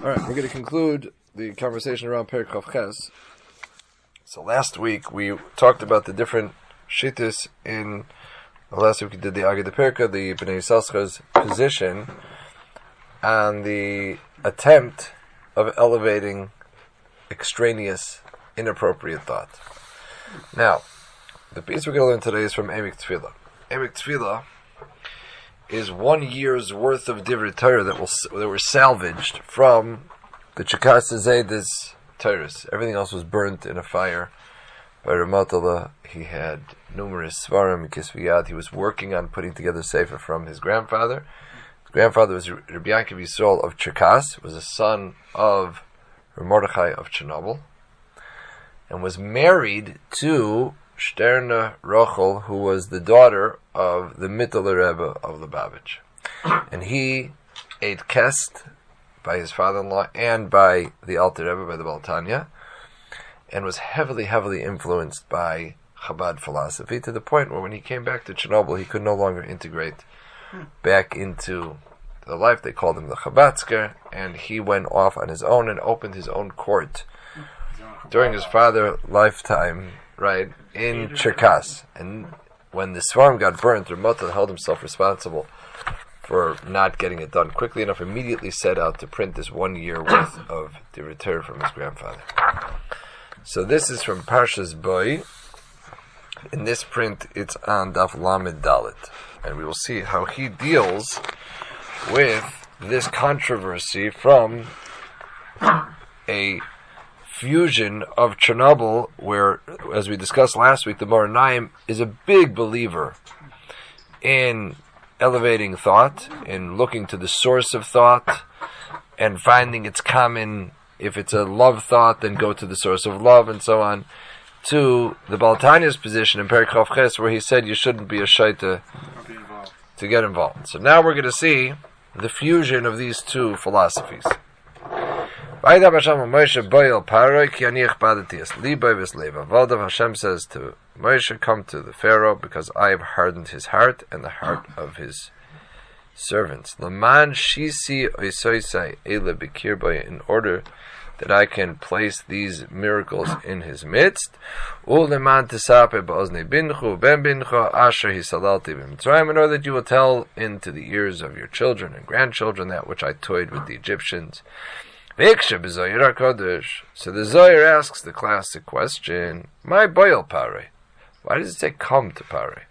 All right, we're going to conclude the conversation around Perikov Ches. So last week we talked about the different shittas in. Last week we did the Agad Perka, the Bnei Yissaschar's position, and the attempt of elevating extraneous, inappropriate thought. Now, the piece we're going to learn today is from Emek Tefillah. Emek Tefillah is one year's worth of Divrei Torah that, will, that were salvaged from the Chakas Zayda's Torahs. Everything else was burnt in a fire by Ramatullah. He had numerous Svarim, Kisviyat. He was working on putting together Sefer from his grandfather. His grandfather was Rabbi Yankov Yisrael of Cherkas, was a son of Mordechai of Chernobyl, and was married to Sterna Rochel, who was the daughter of the Mittler Rebbe of Lubavitch. And he ate kest by his father-in-law and by the Alter Rebbe, by the Baltanya, and was heavily, heavily influenced by Chabad philosophy to the point where when he came back to Chernobyl, he could no longer integrate back into the life. They called him the Chabatsker, and he went off on his own and opened his own court during his father lifetime, right, in Cherkas. And when the Svarim got burnt, Ramota held himself responsible for not getting it done quickly enough, immediately set out to print this one year worth of the return from his grandfather. So this is from Parshas Boy. In this print, it's on Daf Lamed Dalet, and we will see how he deals with this controversy from a fusion of Chernobyl, where, as we discussed last week, the Meor Einayim is a big believer in elevating thought, in looking to the source of thought, and finding its common. If it's a love thought, then go to the source of love, and so on. To the Baltania's position in Perikov Ches, where he said you shouldn't be a shaita to get involved. So now we're going to see the fusion of these two philosophies. Hashem says to Moshe, come to the Pharaoh, because I have hardened his heart and the heart of his servants. Laman shisi in order that I can place these miracles in his midst. Uleman tisape ba'ozni binchu ben binchu asher hisalalti b'mitzrayim, in order that you will tell into the ears of your children and grandchildren that which I toyed with the Egyptians. So the Zohar asks the classic question, My boil pare. Why does it say come to Pare?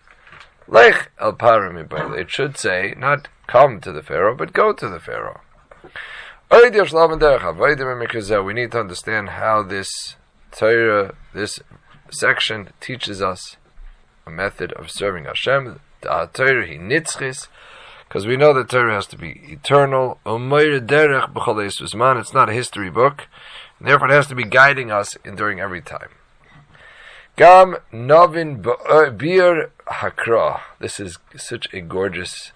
Lech el Pare mi It should say not come to the Pharaoh, but go to the Pharaoh. We need to understand how this Torah, this section teaches us a method of serving Hashem. Because we know that Torah has to be eternal. It's not a history book. and Therefore, it has to be guiding us in, during every time. Gam Novin uh, Bir Hakra. This is such a gorgeous,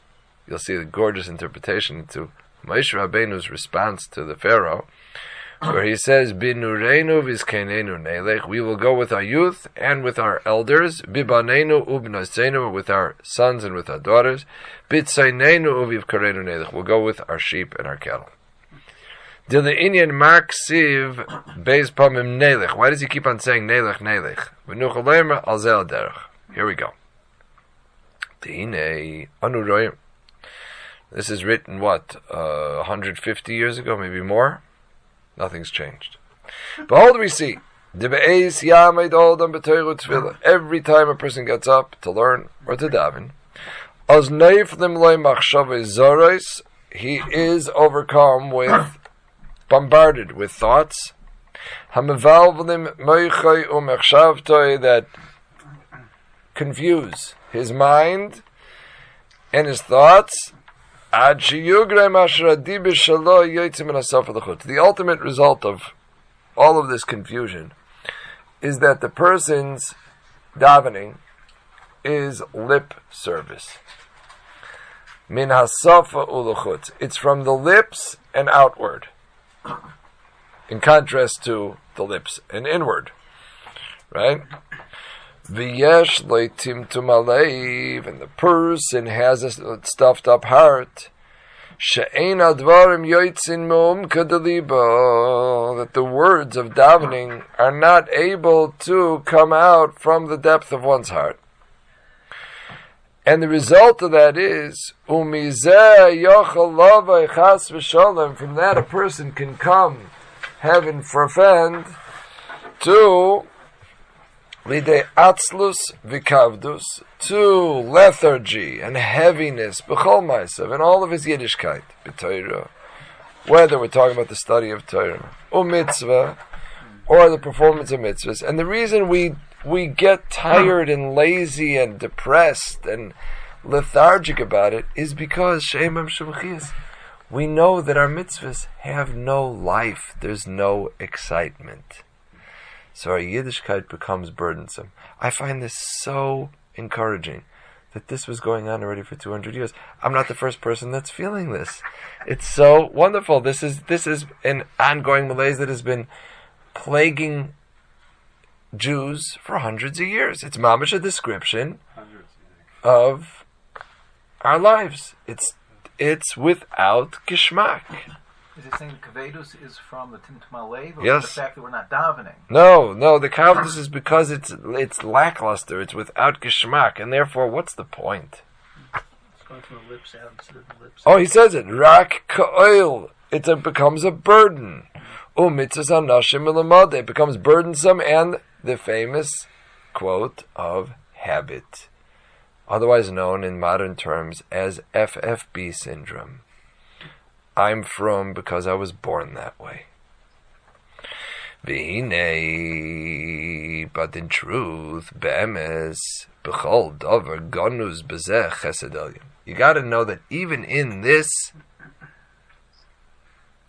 you'll see the gorgeous interpretation to Moshe Rabbeinu's response to the Pharaoh, where he says, Binureinu vizkenenu nelech, we will go with our youth and with our elders, Bibanenu ubnaseinu, with our sons and with our daughters, Bitzainenu uviv karenu nelech, we'll go with our sheep and our cattle. Dil the Indian Mark Siv Beis Pamim Nelech. Why does he keep on saying Nelech Nelech? al zel derech. Here we go. This is written what uh, 150 years ago, maybe more. Nothing's changed. Behold, we see every time a person gets up to learn or to daven, he is overcome with bombarded with thoughts, that confuse his mind and his thoughts. The ultimate result of all of this confusion is that the person's davening is lip service. Min hasafa It's from the lips and outward in contrast to the lips and inward, right? V'yesh leitim tumalev, and the person has a stuffed up heart. she'ein advarim yoitzin me'um that the words of davening are not able to come out from the depth of one's heart. And the result of that is, from that a person can come, heaven forfend, to lide atzlus vikavdus, to lethargy and heaviness, b'chol ma'asav, and all of his Yiddishkeit, b'toira, whether we're talking about the study of Torah, or mitzvah, or the performance of mitzvahs. And the reason we we get tired and lazy and depressed and lethargic about it is because Shemam Shemachis. We know that our mitzvahs have no life. There's no excitement. So our Yiddishkeit becomes burdensome. I find this so encouraging that this was going on already for 200 years. I'm not the first person that's feeling this. It's so wonderful. This is this is an ongoing malaise that has been plaguing Jews for hundreds of years. It's mamish a description of our lives. It's it's without geschmack. Is it saying Kavedus is from the Timtum or yes. the fact that we're not davening? No, no, the Kavedus is because it's it's lackluster, it's without geschmack, and therefore what's the point? Oh, he says it. Rak ka'oil. It becomes a burden. Um, It becomes burdensome and the famous quote of habit, otherwise known in modern terms as FFB syndrome. I'm from because I was born that way. But in truth, be'emes, b'chol dover, gonus bezeh chesed You gotta know that even in this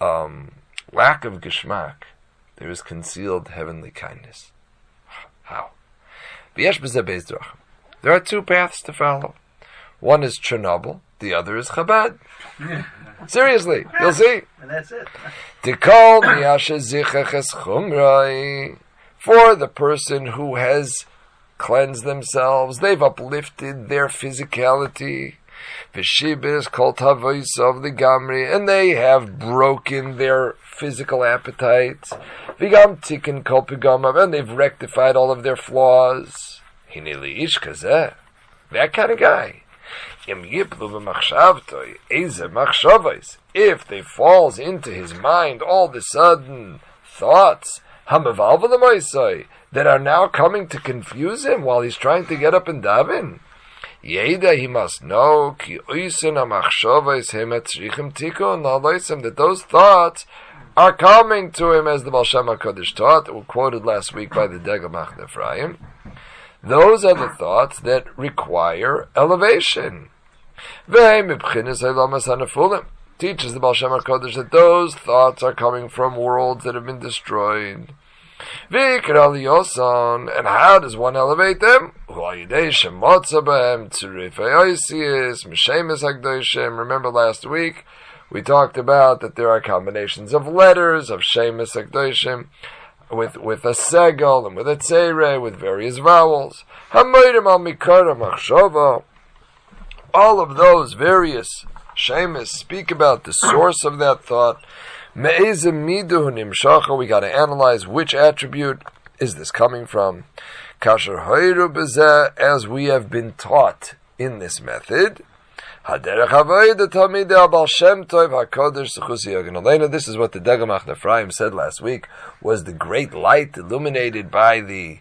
um, lack of geschmack, there is concealed heavenly kindness. How? There are two paths to follow. One is Chernobyl, the other is Chabad. Seriously, you'll see. And that's it. For the person who has cleansed themselves, they've uplifted their physicality. Vishibis called Tavois of the Gamri, and they have broken their physical appetites. Vigam tikkun kol and they've rectified all of their flaws. Hinili ish kazeh. That kind of guy. If they falls into his mind all of a sudden thoughts that are now coming to confuse him while he's trying to get up and daven. He must know that those thoughts are coming to him as the Baal Shem HaKadosh taught, quoted last week by the Degel Machne. Those are the thoughts that require elevation. Teaches the Baal Shem HaKadosh that those thoughts are coming from worlds that have been destroyed. And how does one elevate them? Remember last week we talked about that there are combinations of letters of Shemus Akdoshim with with a segel and with a tzere with various vowels. All of those various Shemus speak about the source of that thought. We got to analyze which attribute is this coming from. As we have been taught in this method. This is what the Degel Machne Ephraim said last week, was the great light illuminated by the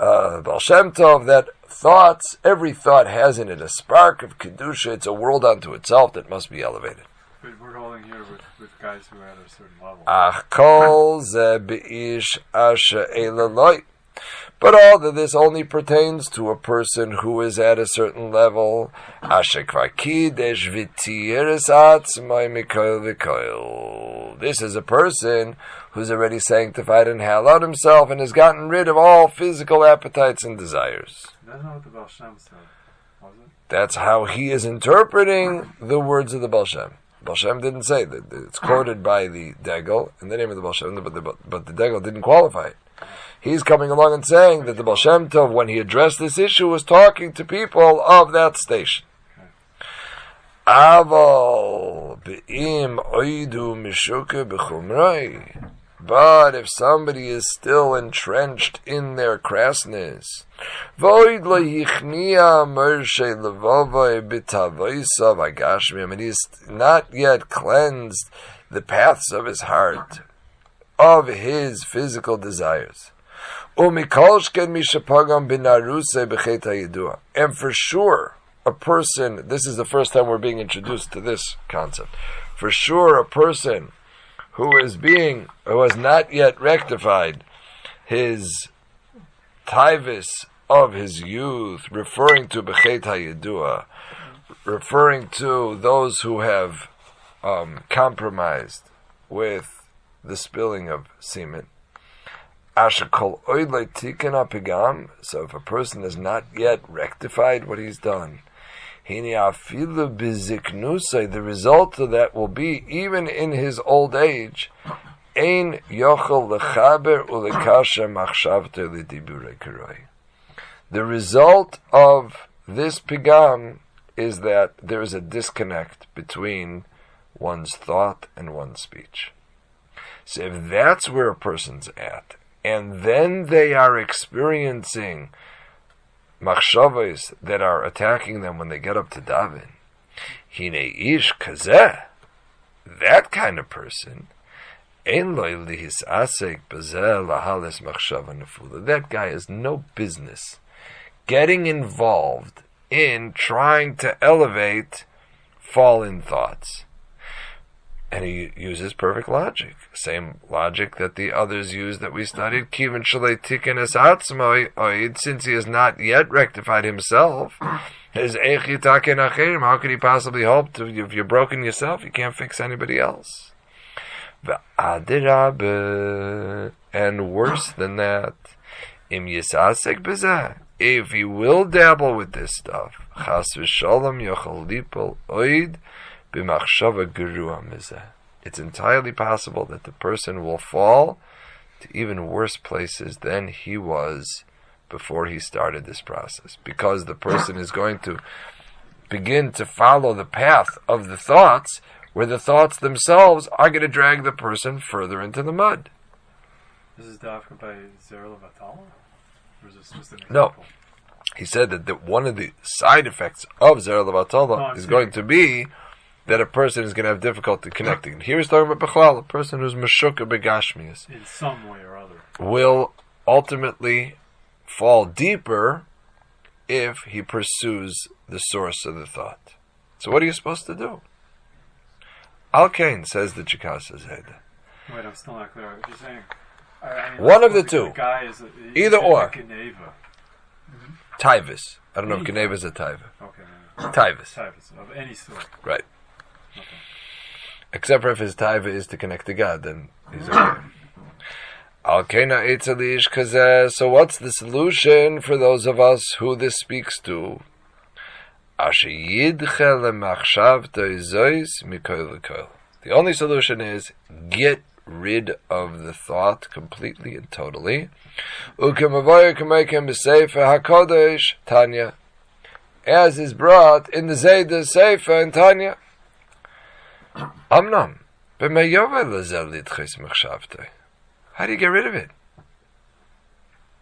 uh, Baal Shem Tov, that thoughts, every thought has in it a spark of Kedusha, it's a world unto itself that must be elevated. But we're holding here with, with guys who are at a certain level. But all of this only pertains to a person who is at a certain level. This is a person who's already sanctified and hallowed himself and has gotten rid of all physical appetites and desires. That's not what the Baal said, was it? That's how he is interpreting the words of the Baal Shem. Baal Shem didn't say that. It's quoted by the Degel in the name of the Baal Shem, but the, but the Degel didn't qualify it. He's coming along and saying that the Baal Shem Tov, when he addressed this issue, was talking to people of that station. Aval be'im oidu mishuka b'chumrai. But if somebody is still entrenched in their crassness, and he is not yet cleansed the paths of his heart, of his physical desires. Hayidua. And for sure, a person, this is the first time we're being introduced to this concept. For sure, a person who is being, who has not yet rectified his tivus of his youth, referring to Bechet HaYedua, referring to those who have um, compromised with the spilling of semen. So if a person has not yet rectified what he's done, the result of that will be, even in his old age, ein yochel lechaber. The result of this pigam is that there is a disconnect between one's thought and one's speech. So if that's where a person's at, and then they are experiencing machshavos that are attacking them when they get up to daven. Hine ish kazeh, that kind of person. That guy has no business getting involved in trying to elevate fallen thoughts. And he uses perfect logic. Same logic that the others use that we studied. Since he has not yet rectified himself, How could he possibly hope to, if you're broken yourself, you can't fix anybody else. And worse than that, if he will dabble with this stuff, chas v'shalom yochal it's entirely possible that the person will fall to even worse places than he was before he started this process. Because the person is going to begin to follow the path of the thoughts, where the thoughts themselves are going to drag the person further into the mud. This is Dafka by Zerla Vatala? Or is this just an No. He said that the, one of the side effects of Zer Levatala Oh, I is going to be that a person is going to have difficulty connecting. Here he's talking about Bechlal, a person who's Meshuka Begashmias, In some way or other. will ultimately fall deeper if he pursues the source of the thought. So what are you supposed to do? Al Kain says the Chikasa Zayda. Wait, I'm still not clear. What you're saying. I- mean, One of the two. guy is a, Either or. Geneva. Taivus. I don't know if Geneva is a Taiva. Okay. no, no. Of any sort. Right. Okay. Except for if his taiva is to connect to God, then he's okay. Alkena Eitzalish Kazeh. So what's the solution for those of us who this speaks to? Asher yidche lemachshavta izois mikoil lekoil. The only solution is get rid of the thought completely and totally. Ukemavoyer kamekem b'sefer hakodesh Tanya, as is brought in the Zayda Sefer in Tanya. Amnam. How do you get rid of it?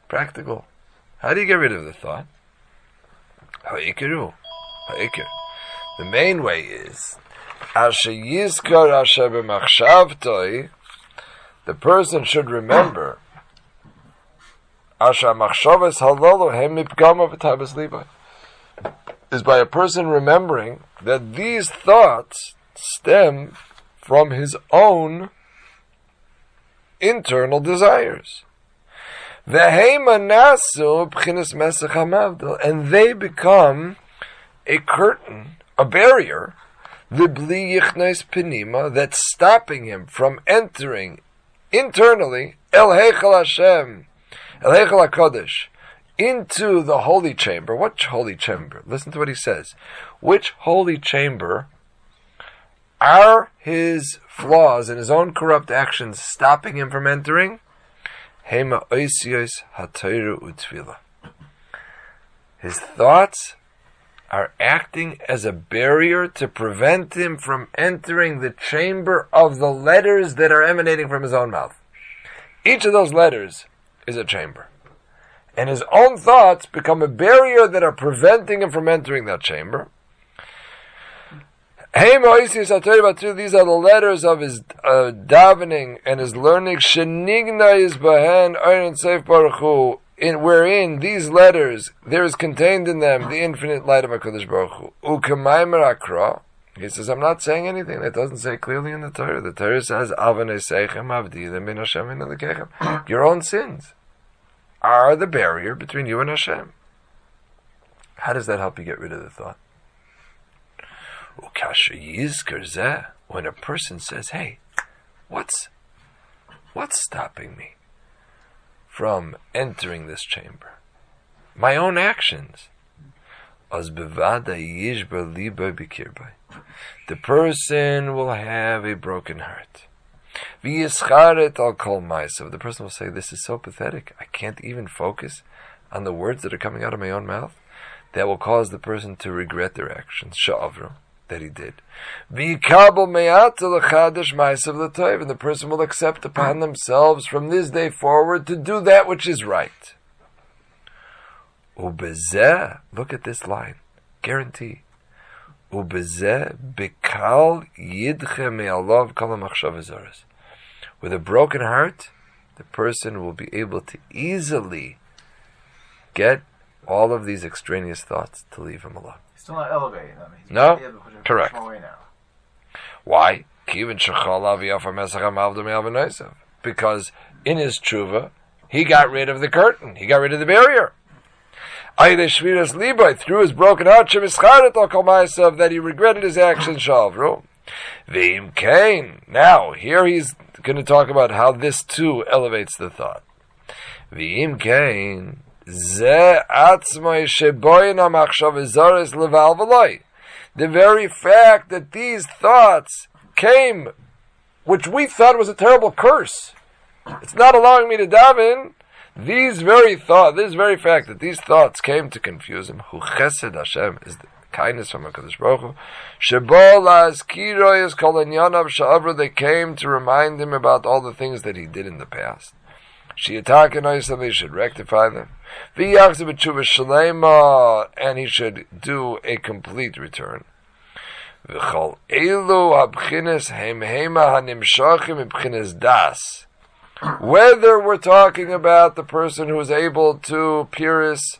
Practical. How do you get rid of the thought? The main way is, the person should remember, is by a person remembering that these thoughts stem from his own internal desires. And they become a curtain, a barrier, v'bli yichnes penima, that's stopping him from entering internally el heichal Hashem, el Hakodesh, into the holy chamber. What holy chamber? Listen to what he says. Which holy chamber are his flaws and his own corrupt actions stopping him from entering? His thoughts are acting as a barrier to prevent him from entering the chamber of the letters that are emanating from his own mouth. Each of those letters is a chamber. And his own thoughts become a barrier that are preventing him from entering that chamber. Hey about two. These are the letters of his uh, davening and his learning. Shenigna is bahan Iron Seif Baruch in wherein these letters there is contained in them the infinite light of Hakadosh Baruch Hu. Akra. He says, I'm not saying anything that doesn't say clearly in the Torah. The Torah says, Avane Seichem Avdi Min Hashem in Your own sins are the barrier between you and Hashem. How does that help you get rid of the thought? When a person says, "Hey, what's what's stopping me from entering this chamber? My own actions." The person will have a broken heart. The person will say, This is so pathetic. I can't even focus on the words that are coming out of my own mouth. That will cause the person to regret their actions. That he did. And the person will accept upon themselves from this day forward to do that which is right. Look at this line. Guarantee. Ubeze Bikal Yidhame Allah Kala Makshavizaras. With a broken heart, the person will be able to easily get all of these extraneous thoughts to leave him alone. Still not elevating them. He's No? maybe able to Correct. away now. Why? Because in his tshuva, he got rid of the curtain. He got rid of the barrier. Through his broken heart, that he regretted his actions. Shavru. V'im kain. Now, here he's going to talk about how this too elevates the thought. V'im kain. The very fact that these thoughts came, which we thought was a terrible curse, it's not allowing me to daven. These very thought, this very fact that these thoughts came to confuse him. Hu chesed Hashem is the kindness from Hakadosh Baruch Hu. Shebo la'azkiro is kol enyanav sha'avra. They came to remind him about all the things that he did in the past. Shiataka they should rectify them. V'yachzu b'tshuva and he should do a complete return. Elu hanimshachim das. Whether we're talking about the person who is able to pierce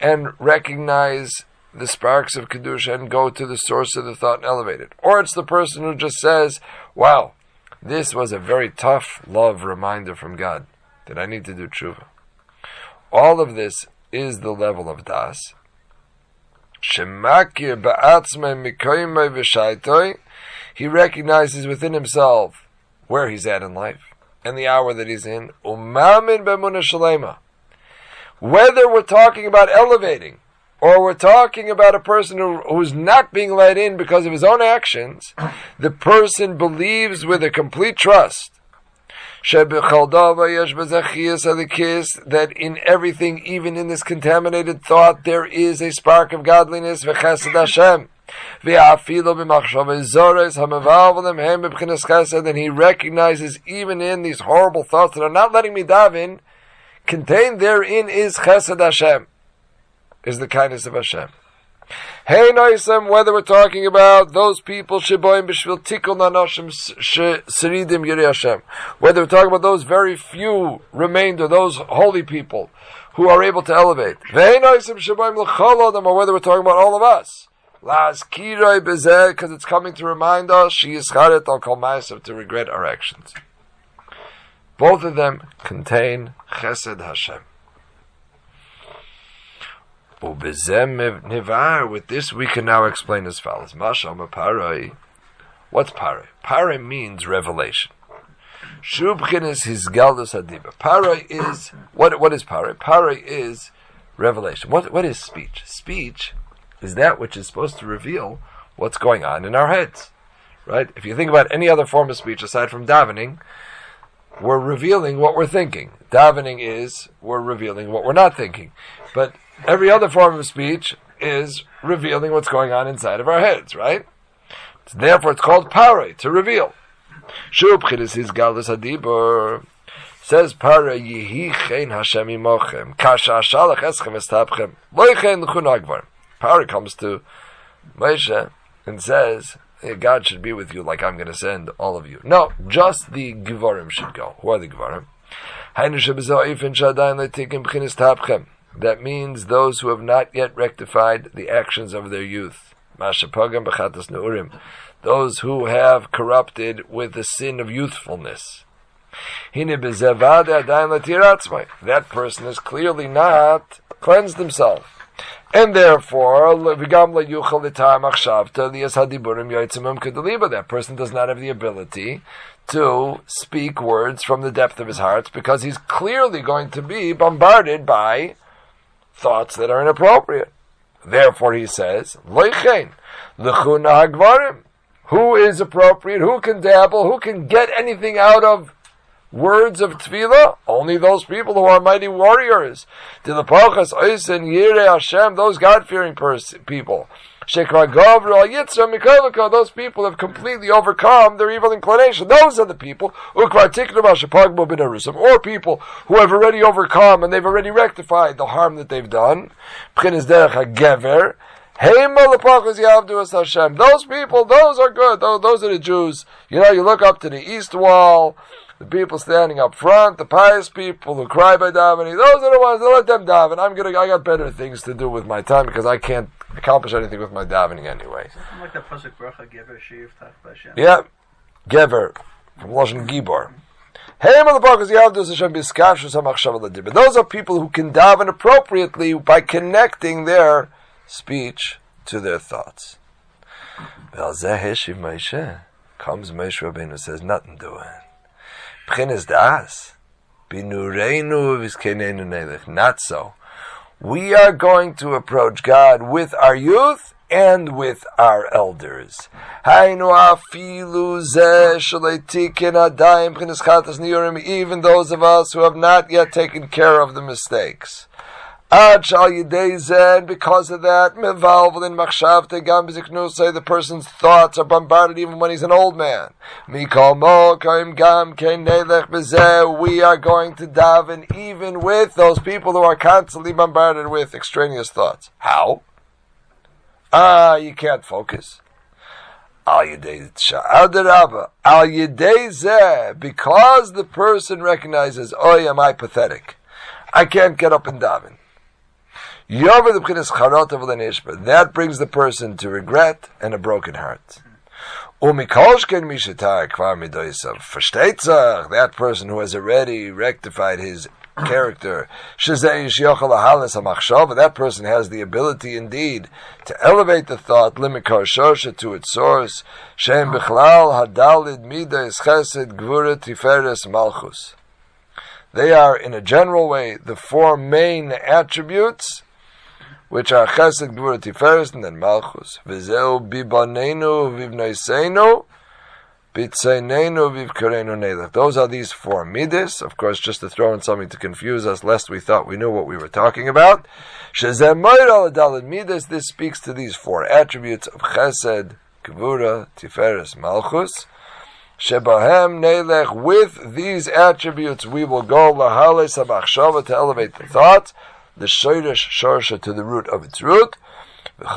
and recognize the sparks of Kedusha and go to the source of the thought and elevate it, or it's the person who just says, wow, this was a very tough love reminder from God that I need to do tshuva. All of this is the level of das. He recognizes within himself where he's at in life and the hour that he's in. Whether we're talking about elevating or we're talking about a person who, who's not being let in because of his own actions, the person believes with a complete trust that in everything, even in this contaminated thought, there is a spark of godliness, v'chesed Hashem. And he recognizes even in these horrible thoughts that are not letting me daven, contained therein is chesed Hashem, is the kindness of Hashem. Hey Noisem, whether we're talking about those people sheboim b'shvil tikul nanoshim seridim yiri Hashem, whether we're talking about those very few remainder, those holy people who are able to elevate. Hey Noisem sheboim l'chol or whether we're talking about all of us. Las kiroi bezeh, because it's coming to remind us, she is charet al kol to regret our actions. Both of them contain chesed Hashem. With this, we can now explain as follows: Masham parai. What's parai? Parai means revelation. Shubchin is his galdus adiba. Parai is what? What is parai? Parai is revelation. What? What is speech? Speech is that which is supposed to reveal what's going on in our heads, right? If you think about any other form of speech aside from davening, we're revealing what we're thinking. Davening is we're revealing what we're not thinking. But every other form of speech is revealing what's going on inside of our heads, right? Therefore, it's called pare, to reveal. Shub chidis is galus hadibur. Says para yihi chen Hashem imochem. Kasha shalach eschem estapchem. Loichen l'chun Para comes to Moshe and says, "Hey, God should be with you like I'm going to send all of you. No, just the Givarim should go. Who are the Givarim? That means those who have not yet rectified the actions of their youth. Those who have corrupted with the sin of youthfulness. That person has clearly not cleansed himself. And therefore, that person does not have the ability to speak words from the depth of his heart because he's clearly going to be bombarded by thoughts that are inappropriate. Therefore, he says, Leichen, Lechuna Hagvarim. Who is appropriate? Who can dabble? Who can get anything out of words of tefillah? Only those people who are mighty warriors. To the Pachas, Oisen, Yireh Hashem, those God-fearing pers- people. Those people have completely overcome their evil inclination. Those are the people, or people who have already overcome and they've already rectified the harm that they've done. Those people, those are good. Those are the Jews. You know, you look up to the east wall, the people standing up front, the pious people who cry by davening, those are the ones that let them daven. I'm gonna, I got better things to do with my time because I can't accomplish anything with my davening anyway. Something like the pasuk bracha gever shiv tach. Yeah, Gever from Lashon Gibor. Hey, motherfuckers, you have to Hashem biskashus hamachshav ladibah. Those are people who can daven appropriately by connecting their speech to their thoughts. Velzeh heshiv Moshe. Comes Moshe Rabbeinu says nothing doing. B'chinas das. Binureinu v'iskeneinu nelech. Not so. We are going to approach God with our youth and with our elders. Even those of us who have not yet taken care of the mistakes. And because of that, the person's thoughts are bombarded even when he's an old man. We are going to daven even with those people who are constantly bombarded with extraneous thoughts. How? Ah, you can't focus. Because the person recognizes, oh, am I pathetic? I can't get up and daven. That brings the person to regret and a broken heart. That person who has already rectified his character. That person has the ability indeed to elevate the thought, limikar shosha to its source. Shem bichlal hadalid midas chesed gvura tiferes malchus. They are, in a general way, the four main attributes which are Chesed, Gvura, Tiferes, and then Malchus. V'zeu bibanenu vivneiseinu, bitzeinenu vivkarenu nelech. Those are these four midas. Of course, just to throw in something to confuse us, lest we thought we knew what we were talking about. Shezeh moira dalad midas. This speaks to these four attributes of Chesed, Gvura, Tiferes, Malchus. Shebahem Nelech, with these attributes we will go lahales habachshava to elevate the thoughts, the shoyrish shorsha to the root of its root. That's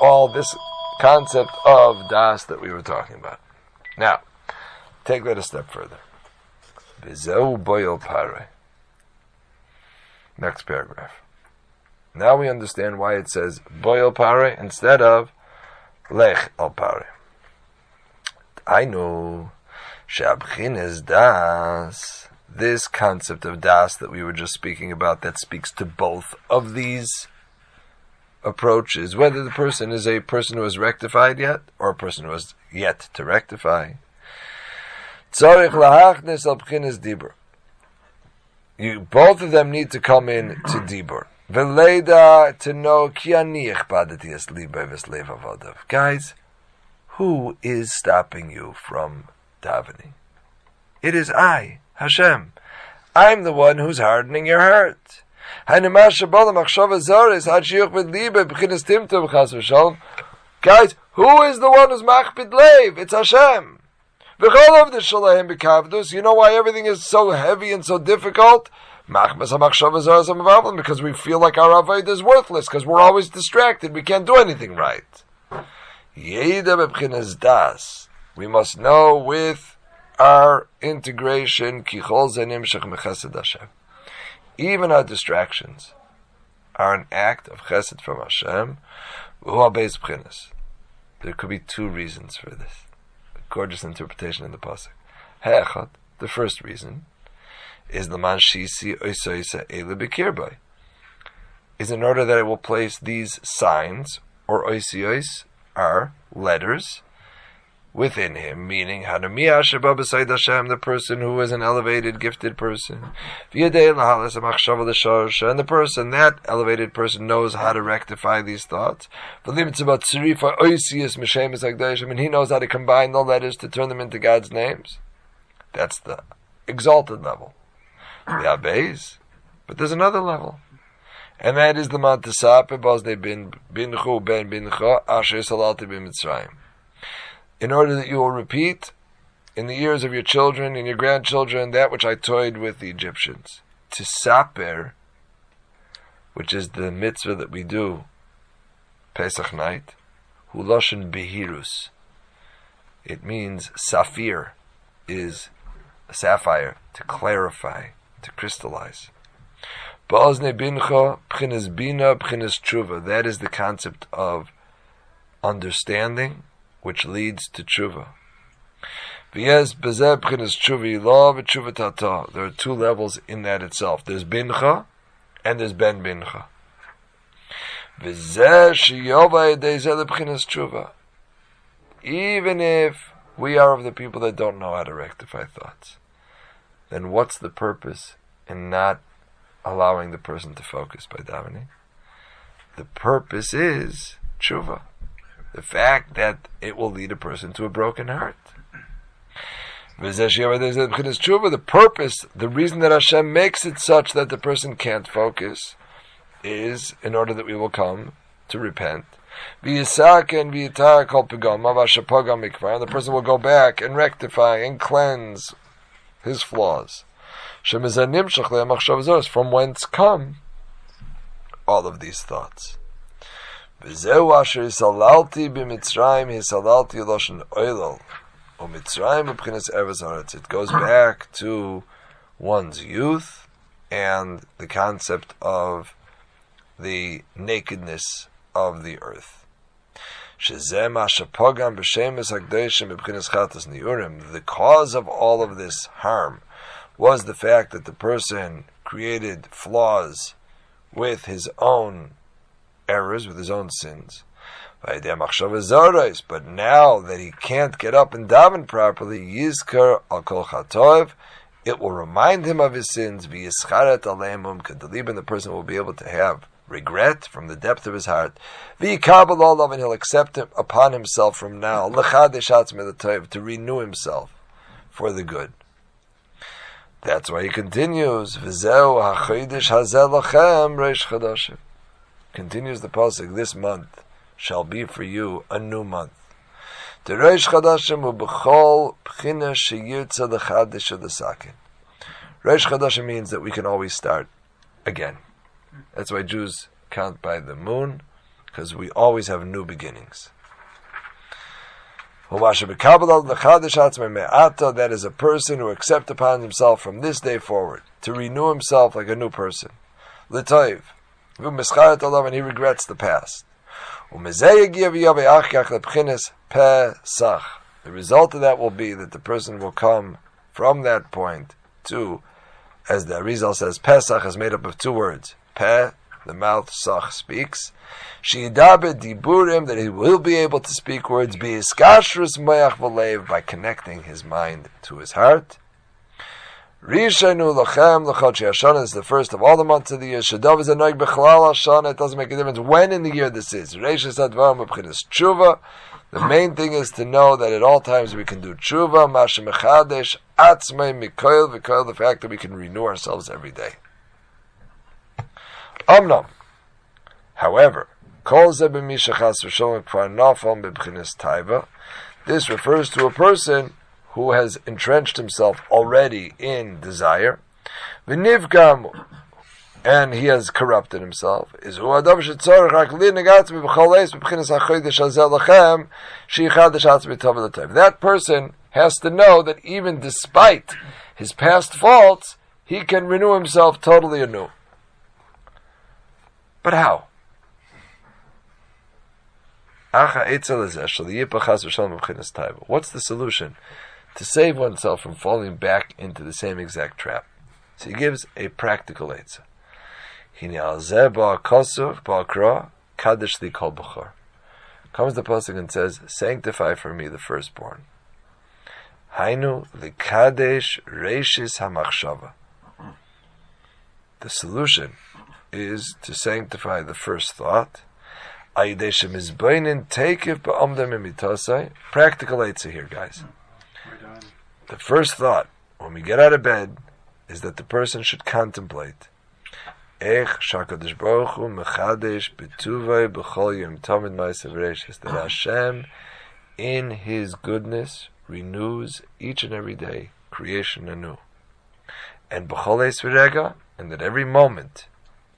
all this concept of das that we were talking about. Now, take that a step further. Next paragraph. Now we understand why it says boil pare instead of lech al pare. I know shabchin is das this concept of das that we were just speaking about that speaks to both of these approaches, whether the person is a person who has rectified yet or a person who has yet to rectify. You, both of them need to come in to dibur. Veleda to know Guys, who is stopping you from davening? It is I. Hashem. I'm the one who's hardening your heart. Guys, who is the one who's machbid leiv? It's Hashem. You know why everything is so heavy and so difficult? Because we feel like our avodah is worthless, because we're always distracted. We can't do anything right. We must know with our integration. Even our distractions are an act of chesed from Hashem. There could be two reasons for this. A gorgeous interpretation in the pasuk. The first reason, is the man. Is in order that it will place these signs or oisios are letters within him, meaning Hanamiya Sheba beside Hashem, the person who is an elevated, gifted person. And the person, that elevated person, knows how to rectify these thoughts. And he knows how to combine the letters to turn them into God's names. That's the exalted level. The Abbes. But there's another level. And that is the Mantasape Bazne bin Binchu ben Bincha Asher Salalti bin Mitzrayim in order that you will repeat in the ears of your children and your grandchildren that which I toyed with the Egyptians. To saper, which is the mitzvah that we do Pesach night, huloshin behirus. It means saphir is a sapphire to clarify, to crystallize. Ba'ozne bincha, pchinas bina, tshuva. That is the concept of understanding which leads to tshuva. There are two levels in that itself. There's bincha and there's ben bincha. Even if we are of the people that don't know how to rectify thoughts, then what's the purpose in not allowing the person to focus by davening? The purpose is tshuva the fact that it will lead a person to a broken heart. The purpose, the reason that Hashem makes it such that the person can't focus is in order that we will come to repent. The person will go back and rectify and cleanse his flaws. From whence come all of these thoughts. וזהו אשר הסללתי במצרים, הסללתי לושן אוילול. ומצרים מבחינת ארץ הארץ. It goes back to one's youth and the concept of the nakedness of the earth. The cause of all of this harm was the fact that the person created flaws with his own errors, with his own sins. But now that he can't get up and daven properly, Yizkar al chatov, it will remind him of his sins. The person will be able to have regret from the depth of his heart. And he'll accept it upon himself from now. To renew himself for the good. That's why he continues. Lachem reish chadashim continues the pasuk, this month shall be for you a new month. Reish Chadashim means that we can always start again. That's why Jews count by the moon, because we always have new beginnings. That is a person who accepts upon himself from this day forward to renew himself like a new person. L'toiv and he regrets the past. The result of that will be that the person will come from that point to, as the Arizal says, Pesach is made up of two words. Pe, the mouth, Sach speaks. Shidabe diburim, that he will be able to speak words, be iskashrus moyach by connecting his mind to his heart. Rishenu lachem lachotchi Hashanah is the first of all the months of the year. Shadav is a noig bechlal Hashanah. It doesn't make a difference when in the year this is. Reishas advarim b'chinas tshuva. The main thing is to know that at all times we can do tshuva, masha mechadesh, atzmei mikoil v'koil, the fact that we can renew ourselves every day. Omnom. However, kol ze b'misha chas v'sholem kvar nafal b'bchinas taiva. This refers to a person who has entrenched himself already in desire. V'nivgam, and he has corrupted himself. Is hu adam shetzorach rak li negatzmi b'choles b'bchinas hachodesh hazel lachem shichadash atzmi tov l'tov. That person has to know that even despite his past faults, he can renew himself totally anew. But how? What's the solution to save oneself from falling back into the same exact trap? So he gives a practical answer. Comes the pasuk and says, "Sanctify for me the firstborn." Hainu likadesh reishis hamachshava. The solution is to sanctify the first thought. Practical answer here, guys. The first thought when we get out of bed is that the person should contemplate. That Hashem, in His goodness, renews each and every day creation anew. And B'chol Esverega and that every moment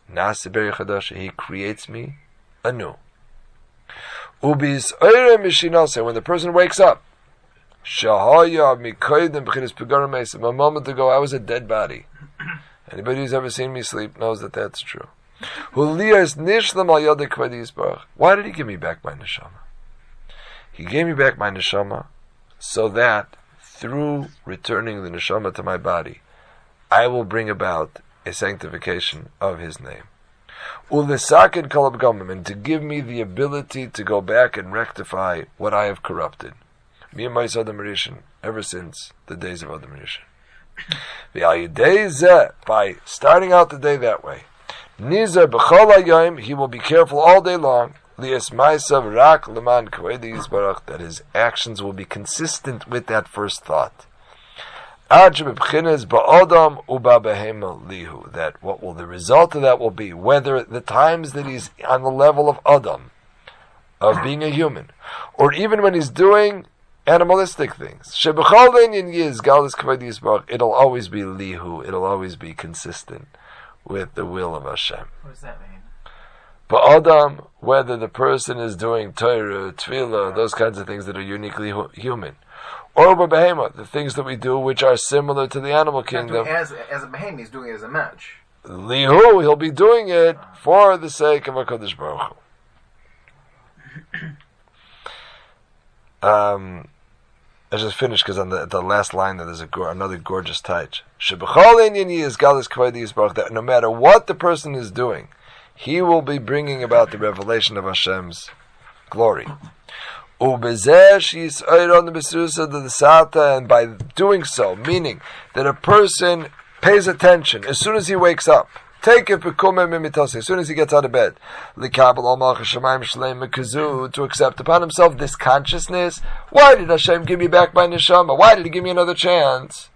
he creates me anew. Ubis when the person wakes up, Shahaya A moment ago, I was a dead body. Anybody who's ever seen me sleep knows that that's true. Why did he give me back my neshama? He gave me back my neshama so that through returning the neshama to my body, I will bring about a sanctification of His name. And to give me the ability to go back and rectify what I have corrupted. Me and my Adam Rishon, ever since the days of Adam Rishon. By starting out the day that way, Nizar b'chol he will be careful all day long. Rak leman that his actions will be consistent with that first thought. That what will the result of that will be, whether the times that he's on the level of Adam, of being a human, or even when he's doing animalistic things. It'll always be lihu, it'll always be consistent with the will of Hashem. What does that mean? But Adam, whether the person is doing Torah, Tefillah, those kinds of things that are uniquely hu- human, or behemoth, the things that we do which are similar to the animal kingdom. As, as a behemoth, he's doing it as a match. Lihu, he'll be doing it for the sake of HaKadosh Baruch Hu. Um, I just finished because on the, the last line there, there's a another gorgeous touch. That no matter what the person is doing, he will be bringing about the revelation of Hashem's glory. And by doing so, meaning that a person pays attention as soon as he wakes up. Take it as soon as he gets out of bed. To accept upon himself this consciousness. Why did Hashem give me back my neshama? Why did he give me another chance?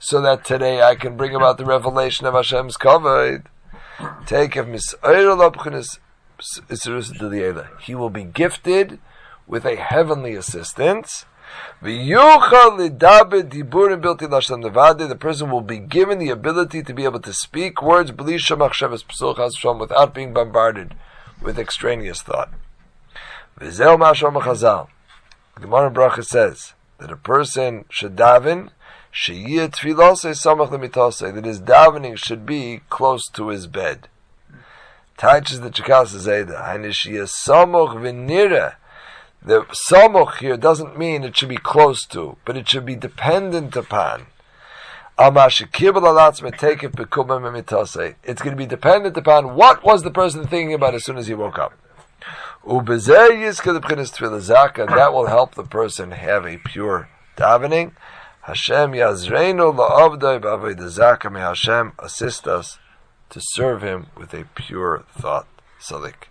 So that today I can bring about the revelation of Hashem's covered. Take of He will be gifted with a heavenly assistance. The person will be given the ability to be able to speak words without being bombarded with extraneous thought. The Gemara Bracha says that a person should daven that his davening should be close to his bed. Touches the Chikas Zayda. The samoch here doesn't mean it should be close to, but it should be dependent upon. It's going to be dependent upon what was the person thinking about as soon as he woke up. That will help the person have a pure davening. Hashem Yazreinu Hashem assist us to serve Him with a pure thought. Salik.